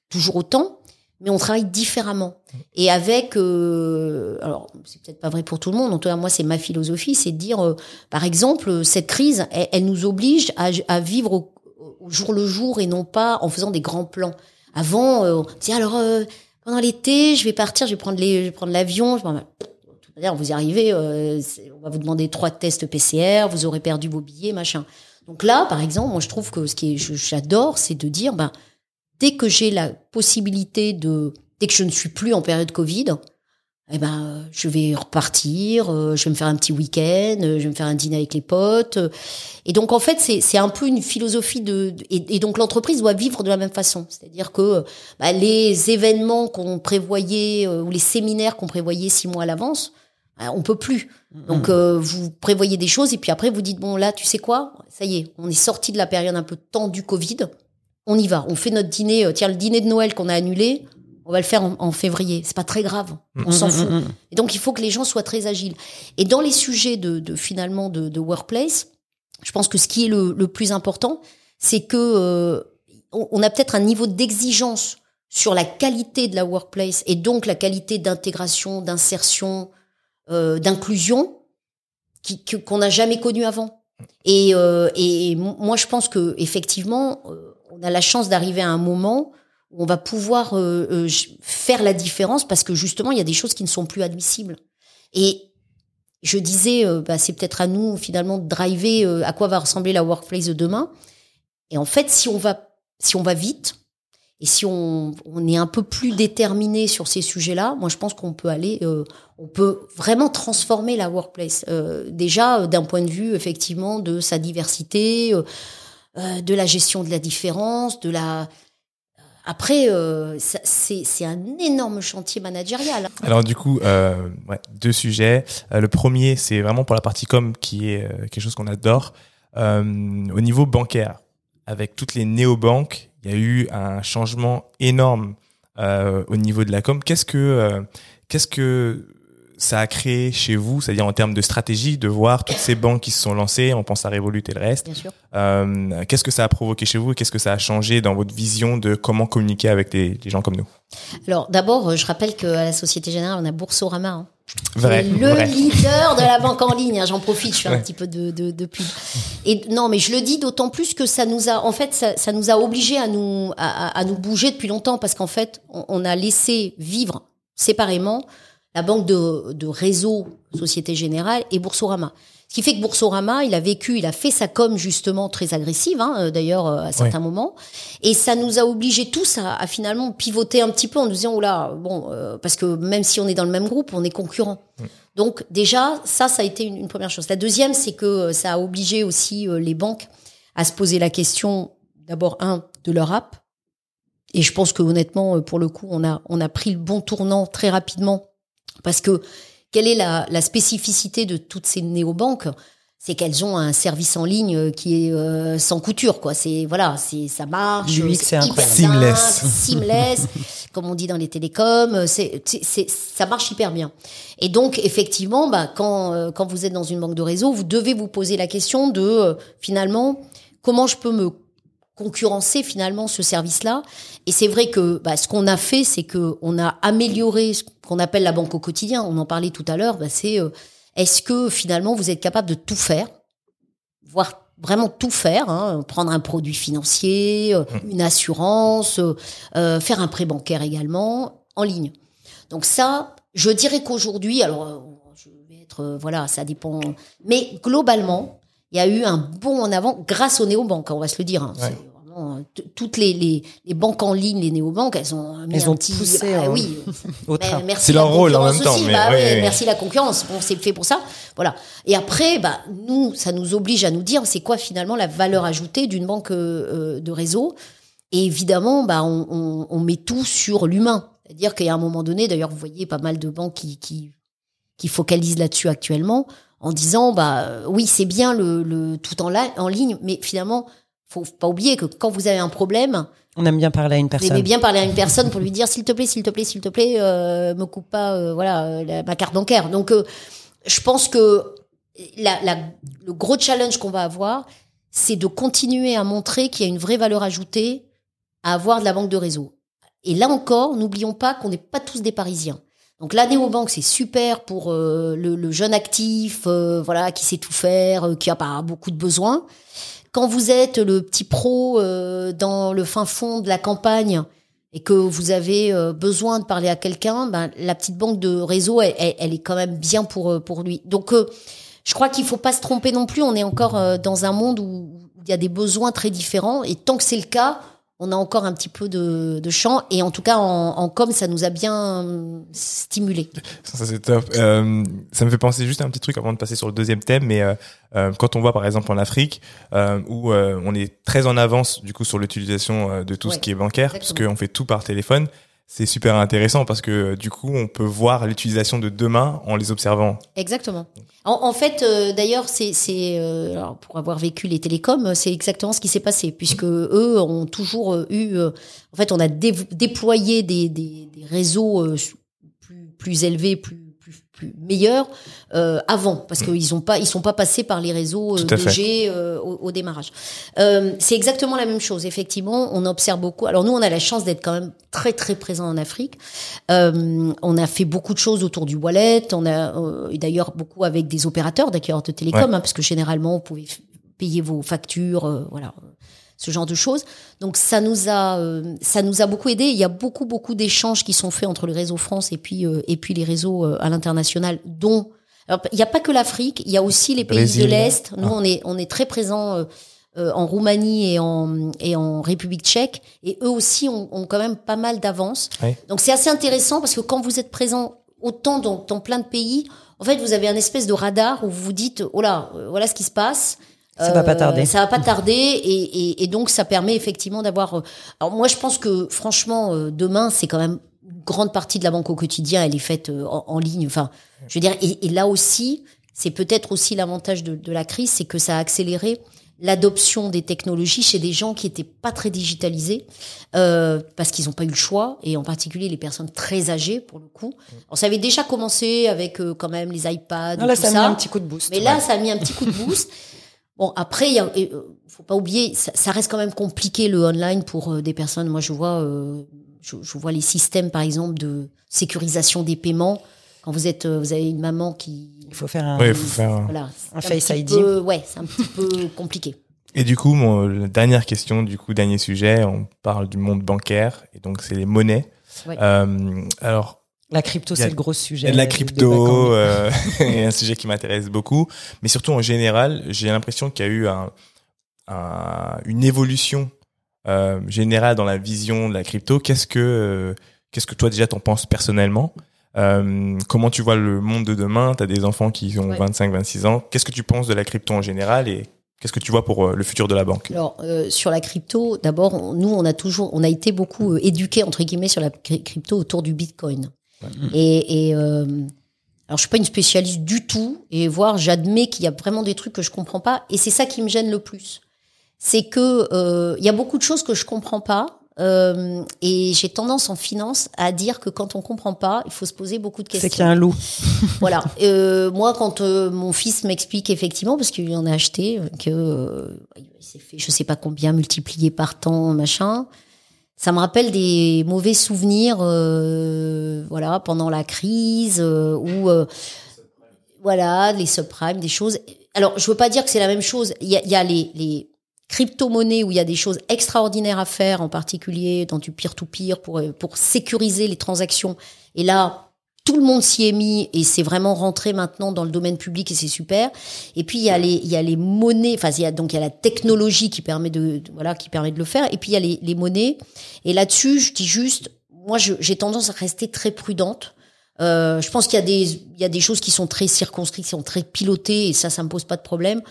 toujours autant, mais on travaille différemment. Et avec, euh, alors c'est peut-être pas vrai pour tout le monde. En tout cas, moi, c'est ma philosophie, c'est de dire, euh, par exemple, cette crise, elle, elle nous oblige à, à vivre au, au jour le jour et non pas en faisant des grands plans. Avant, euh, on disait alors euh, pendant l'été, je vais partir, je vais prendre les, l'avion. Je vais vous y arrivez, euh, on va vous demander trois tests PCR, vous aurez perdu vos billets, machin. Donc là, par exemple, moi je trouve que ce qui j'adore, c'est de dire, ben, dès que j'ai la possibilité de, dès que je ne suis plus en période Covid, eh ben, euh, je vais repartir, euh, je vais me faire un petit week-end, euh, je vais me faire un dîner avec les potes. Et donc en fait, c'est c'est un peu une philosophie de, et, et donc l'entreprise doit vivre de la même façon, c'est-à-dire que bah, les événements qu'on prévoyait ou les séminaires qu'on prévoyait six mois à l'avance, bah, on peut plus. Donc euh, vous prévoyez des choses et puis après vous dites bon là tu sais quoi, ça y est, on est sorti de la période un peu tendue Covid, on y va, on fait notre dîner, tiens le dîner de Noël qu'on a annulé, on va le faire en, en février, c'est pas très grave, on s'en fout. Et donc il faut que les gens soient très agiles. Et dans les sujets de, de finalement de, de workplace, je pense que ce qui est le, le plus important, c'est que euh, on, a peut-être un niveau d'exigence sur la qualité de la workplace et donc la qualité d'intégration, d'insertion, euh, d'inclusion qui- qu'on n'a jamais connu avant. Et, euh, et moi, je pense que effectivement, euh, on a la chance d'arriver à un moment on va pouvoir euh, euh, faire la différence parce que justement, il y a des choses qui ne sont plus admissibles. Et je disais, euh, bah, c'est peut-être à nous finalement de driver à quoi va ressembler la workplace de demain. Et en fait, si on va, vite et si on, est un peu plus déterminé sur ces sujets-là, moi je pense qu'on peut aller, on peut vraiment transformer la workplace. Déjà d'un point de vue effectivement de sa diversité, de la gestion de la différence, de la après, euh, c'est un énorme chantier managérial. Alors du coup, euh, ouais, deux sujets. Euh, le premier, c'est vraiment pour la partie com, qui est euh, quelque chose qu'on adore. Euh, au niveau bancaire, avec toutes les néobanques, il y a eu un changement énorme au niveau de la com. Qu'est-ce que qu'est-ce que ça a créé chez vous, c'est-à-dire en termes de stratégie, de voir toutes ces banques qui se sont lancées, on pense à Revolut et le reste. Bien sûr. Euh, qu'est-ce que ça a provoqué chez vous et qu'est-ce que ça a changé dans votre vision de comment communiquer avec les gens comme nous? Alors d'abord, euh, je rappelle qu'à la Société Générale, on a Boursorama. Hein. Vrai, le vrai. leader de la banque en ligne. hein. J'en profite, je fais un petit peu de, de, de pub. Et non, mais je le dis d'autant plus que ça nous a, en fait, ça, ça nous a obligés à nous, à, à- à nous bouger depuis longtemps parce qu'en fait, on, on a laissé vivre séparément la banque de, de réseau Société Générale et Boursorama. Ce qui fait que Boursorama, il a vécu, il a fait sa com justement très agressive, hein, euh, d'ailleurs euh, à certains moments, et ça nous a obligés tous à, à finalement pivoter un petit peu en nous disant, oula, bon, euh, parce que même si on est dans le même groupe, on est concurrents. Donc déjà, ça, ça a été une, une première chose. La deuxième, c'est que ça a obligé aussi les banques à se poser la question, d'abord, un, de leur app. Et je pense que honnêtement, pour le coup, on a, on a pris le bon tournant très rapidement. Parce que quelle est la, la spécificité de toutes ces néobanques? C'est qu'elles ont un service en ligne euh, qui est euh, sans couture quoi c'est voilà c'est ça marche euh, c'est incroyable. Seamless. simple, seamless comme on dit dans les télécoms euh, c'est ça marche hyper bien et donc effectivement bah quand euh, quand vous êtes dans une banque de réseau vous devez vous poser la question de euh, finalement comment je peux me concurrencer finalement ce service-là. Et c'est vrai que bah, ce qu'on a fait, c'est que on a amélioré ce qu'on appelle la banque au quotidien. On en parlait tout à l'heure. Bah, c'est euh, est-ce que finalement vous êtes capable de tout faire, voire vraiment tout faire, hein, prendre un produit financier, euh, une assurance, euh, faire un prêt bancaire également en ligne. Donc ça, je dirais qu'aujourd'hui, alors je vais être, euh, voilà, ça dépend, mais globalement, il y a eu un bond en avant grâce aux néobanques, on va se le dire. hein. Ouais. C'est vraiment, euh, toutes les, les, les banques en ligne, les néobanques, elles ont mis Elles un ont petit, poussé, bah hein, oui, C'est la leur rôle en concurrence même temps, aussi. mais Bah oui, ouais, oui. Merci la concurrence. Bon, c'est fait pour ça. Voilà. Et après, bah, nous, ça nous oblige à nous dire c'est quoi finalement la valeur ajoutée d'une banque euh, euh, de réseau. Et évidemment, bah, on, on, on met tout sur l'humain. C'est-à-dire qu'il y a un moment donné, d'ailleurs, vous voyez pas mal de banques qui, qui, qui focalisent là-dessus actuellement en disant bah euh, oui c'est bien le, le tout en, la- en ligne mais finalement faut pas oublier que quand vous avez un problème On aime bien parler à une Vous personne. aimez bien parler à une personne pour lui dire s'il te plaît, s'il te plaît, s'il te plaît, euh, me coupe pas, euh, voilà, euh, la- ma carte bancaire. Donc, euh, je pense que la, la- le gros challenge qu'on va avoir, c'est de continuer à montrer qu'il y a une vraie valeur ajoutée à avoir de la banque de réseau. Et là encore, n'oublions pas qu'on n'est pas tous des Parisiens. Donc la néobanque, c'est super pour euh, le, jeune actif, euh, voilà, qui sait tout faire, euh, qui a pas beaucoup de besoins. Quand vous êtes le petit pro euh, dans le fin fond de la campagne et que vous avez euh, besoin de parler à quelqu'un, ben, la petite banque de réseau, elle, elle- est quand même bien pour euh, pour lui. Donc je crois qu'il faut pas se tromper non plus. On est encore dans un monde où il y a des besoins très différents et tant que c'est le cas, on a encore un petit peu de, de champ et en tout cas en, en com, ça nous a bien stimulé. Ça, c'est top. Euh, ça me fait penser juste à un petit truc avant de passer sur le deuxième thème, mais euh, euh, quand on voit par exemple en Afrique, euh, où on est très en avance du coup sur l'utilisation de tout ce qui est bancaire, parce exactement. qu'on fait tout par téléphone, c'est super intéressant parce que du coup on peut voir l'utilisation de demain en les observant. Exactement. En, fait, euh, d'ailleurs, c'est, euh, pour avoir vécu les télécoms, c'est exactement ce qui s'est passé, puisque eux ont toujours euh, eu. euh, en fait, on a dé- déployé des, des, des réseaux euh, plus, plus élevés, plus, plus, meilleurs euh, avant, parce qu'ils ont pas, ils sont pas passés par les réseaux euh. 2G euh, au, au démarrage. Euh, c'est exactement la même chose. Effectivement, on observe beaucoup. Alors nous, on a la chance d'être quand même très très présent en Afrique. Euh, on a fait beaucoup de choses autour du wallet. On a euh, et d'ailleurs beaucoup avec des opérateurs, d'accueilleurs de télécom, Ouais. hein, parce que généralement, vous pouvez payer vos factures, euh, voilà, euh, ce genre de choses. Donc ça nous a euh, ça nous a beaucoup aidé. Il y a beaucoup beaucoup d'échanges qui sont faits entre le réseau France et puis euh, et puis les réseaux euh, à l'international, dont alors, il n'y a pas que l'Afrique, il y a aussi les pays Brésil. de l'Est. Nous, Ah. on est on est très présents. en Roumanie et en, et en République tchèque. Et eux aussi ont, ont quand même pas mal d'avance. Donc c'est assez intéressant parce que quand vous êtes présent autant dans, dans plein de pays, en fait, vous avez un espèce de radar où vous vous dites, oh là, voilà ce qui se passe. Ça va pas tarder. Ça va pas tarder et, et, et donc ça permet effectivement d'avoir. euh, Alors moi, je pense que franchement, euh, demain, c'est quand même une grande partie de la banque au quotidien, elle est faite euh, en, en ligne. Enfin, je veux dire, et, et là aussi, c'est peut-être aussi l'avantage de, de la crise, c'est que ça a accéléré l'adoption des technologies chez des gens qui étaient pas très digitalisés euh, parce qu'ils n'ont pas eu le choix et en particulier les personnes très âgées pour le coup. Alors ça avait déjà commencé avec euh, quand même les iPads, Non, là, tout ça a ça. mis un petit coup de boost. Mais là, ça a mis un petit coup de boost. Bon, après, il y a, et, euh, faut pas oublier, ça, ça reste quand même compliqué le online pour euh, des personnes. Moi, je vois, euh, je, je vois les systèmes, par exemple, de sécurisation des paiements. Quand vous êtes, euh, vous avez une maman qui, Il faut faire un. Faut faire. un- voilà, Un c'est Face ID. peu- ouais, c'est un petit peu compliqué. Et du coup, mon, la dernière question, du coup, dernier sujet, on parle du monde bancaire et donc c'est les monnaies. Ouais. Euh, alors, La crypto, c'est le gros sujet. Il y a de la crypto, euh, et un sujet qui m'intéresse beaucoup, mais surtout en général, j'ai l'impression qu'il y a eu un, un- une évolution euh, générale dans la vision de la crypto. Qu'est-ce que euh, qu'est-ce que toi déjà t'en penses personnellement? Euh, Comment tu vois le monde de demain? T'as des enfants qui ont Ouais. 25-26 ans. Qu'est-ce que tu penses de la crypto en général et qu'est-ce que tu vois pour le futur de la banque? Alors euh, sur la crypto, d'abord, nous on a toujours, on a été beaucoup euh, éduqués entre guillemets sur la cry- crypto autour du Bitcoin. Et, et euh, alors je suis pas une spécialiste du tout, et voire j'admets qu'il y a vraiment des trucs que je comprends pas, et c'est ça qui me gêne le plus, c'est que euh, il y a beaucoup de choses que je comprends pas. euh, et j'ai tendance en finance à dire que quand on comprend pas, il faut se poser beaucoup de C'est questions. qu'il y a un loup. Voilà. Euh, moi, quand euh, mon fils m'explique effectivement, parce qu'il en a acheté, euh, que euh, il s'est fait, je sais pas combien, multiplié par temps, machin. Ça me rappelle des mauvais souvenirs, euh, voilà, pendant la crise, euh, où euh, voilà, les subprimes, des choses. Alors, je veux pas dire que c'est la même chose. Il y a, les, crypto-monnaies où il y a des choses extraordinaires à faire, en particulier dans du peer-to-peer pour, pour sécuriser les transactions. Et là, tout le monde s'y est mis et c'est vraiment rentré maintenant dans le domaine public et c'est super. Et puis il y a les monnaies, enfin il y a donc il y a la technologie qui permet de, voilà qui permet de le faire. Et puis il y a les, monnaies. Et là-dessus, je dis juste, moi j'ai tendance à rester très prudente. Euh, je pense qu'il y a des il y a des choses qui sont très circonscrites, qui sont très pilotées et ça ça me pose pas de problème.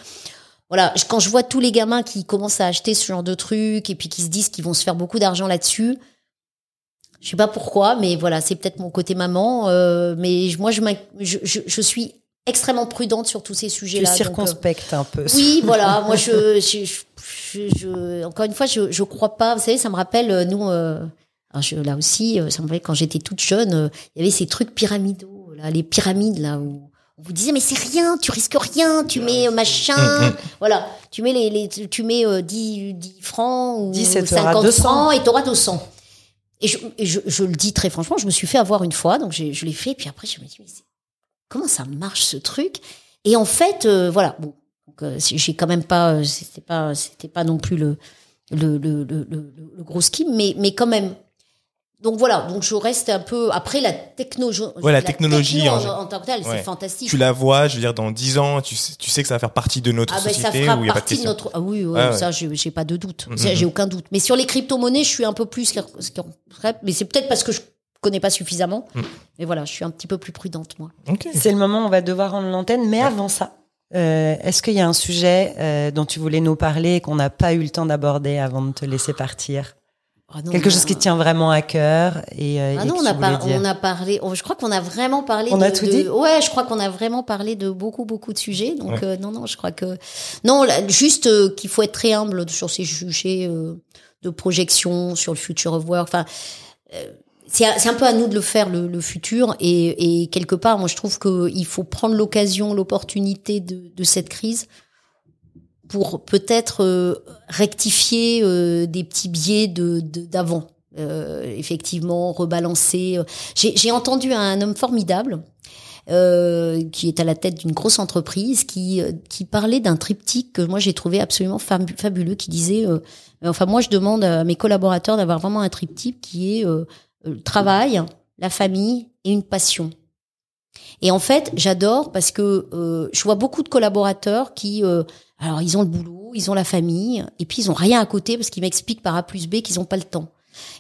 Voilà, quand je vois tous les gamins qui commencent à acheter ce genre de trucs et puis qui se disent qu'ils vont se faire beaucoup d'argent là-dessus, je sais pas pourquoi, mais voilà, c'est peut-être mon côté maman. euh, mais je- moi, je, je, je, je suis extrêmement prudente sur tous ces Tu sujets-là. donc, euh, circonspectes un peu. oui, voilà. Moi, je, je, je, je- encore une fois, je, je crois pas. Vous savez, ça me rappelle euh, nous. Euh, là aussi, euh, ça me rappelle quand j'étais toute jeune, euh, il y avait ces trucs pyramidaux, là, les pyramides là où on vous disait mais c'est rien, tu risques rien, tu mets euh, machin, voilà, tu mets les, les tu mets euh, 10, 10 francs ou 10 et t'auras 50 200. francs et t'auras 200. Et, je, le dis très franchement, je me suis fait avoir une fois, donc je l'ai fait, puis après je me dis mais comment ça marche ce truc? Et en fait, euh, voilà, bon, euh, j'ai quand même pas, euh, c'était pas, c'était pas non plus le gros ski, mais quand même. Donc voilà, donc je reste un peu après la technologie. Ouais, la technologie, en, en- en tant que telle, ouais. c'est fantastique. Tu la vois, je veux dire, dans 10 ans, tu sais, tu sais que ça va faire partie de notre Ah ben ça société fera pas de partie de, notre. Ah oui, ouais. ça j'ai j'ai pas de doute. Mhm. Ça, J'ai aucun doute. Mais sur les crypto-monnaies, je suis un peu plus. Mais c'est peut-être parce que je connais pas suffisamment. Mais voilà, je suis un petit peu plus prudente moi. Ok. C'est le moment où on va devoir rendre l'antenne, mais avant ça, euh, est-ce qu'il y a un sujet euh, dont tu voulais nous parler et qu'on n'a pas eu le temps d'aborder avant de te laisser partir? Ah non, Quelque chose qui tient vraiment à cœur et, euh, Ah et non, on a, voulais par- dire. on a parlé. on- je crois qu'on a vraiment parlé. On de, a tout de- dit Ouais, je crois qu'on a vraiment parlé de beaucoup, beaucoup de sujets. Donc Ouais. euh, non, non, je crois que non, là, juste euh, qu'il faut être très humble sur ces sujets euh, de projection sur le future of work. Enfin, euh, c'est c'est un peu à nous de le faire le, le futur et, et quelque part, moi, je trouve que il faut prendre l'occasion, l'opportunité de, de cette crise pour peut-être euh, rectifier euh, des petits biais de d'avant. Euh, effectivement, rebalancer. J'ai entendu un homme formidable euh, qui est à la tête d'une grosse entreprise qui qui parlait d'un triptyque que moi j'ai trouvé absolument fabu- fabuleux, qui disait, euh, enfin moi je demande à mes collaborateurs d'avoir vraiment un triptyque qui est euh, le travail, la famille et une passion. Et en fait, j'adore parce que je vois beaucoup de collaborateurs qui, alors ils ont le boulot, ils ont la famille, et puis ils ont rien à côté parce qu'ils m'expliquent par A plus B qu'ils ont pas le temps.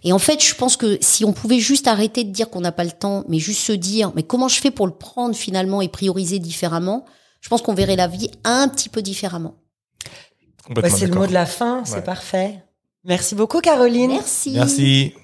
Et en fait, je pense que si on pouvait juste arrêter de dire qu'on n'a pas le temps, mais juste se dire, mais comment je fais pour le prendre finalement et prioriser différemment, je pense qu'on verrait la vie un petit peu différemment. Bah, c'est le mot de la fin, c'est Ouais. parfait. Merci beaucoup Caroline. Merci. Merci.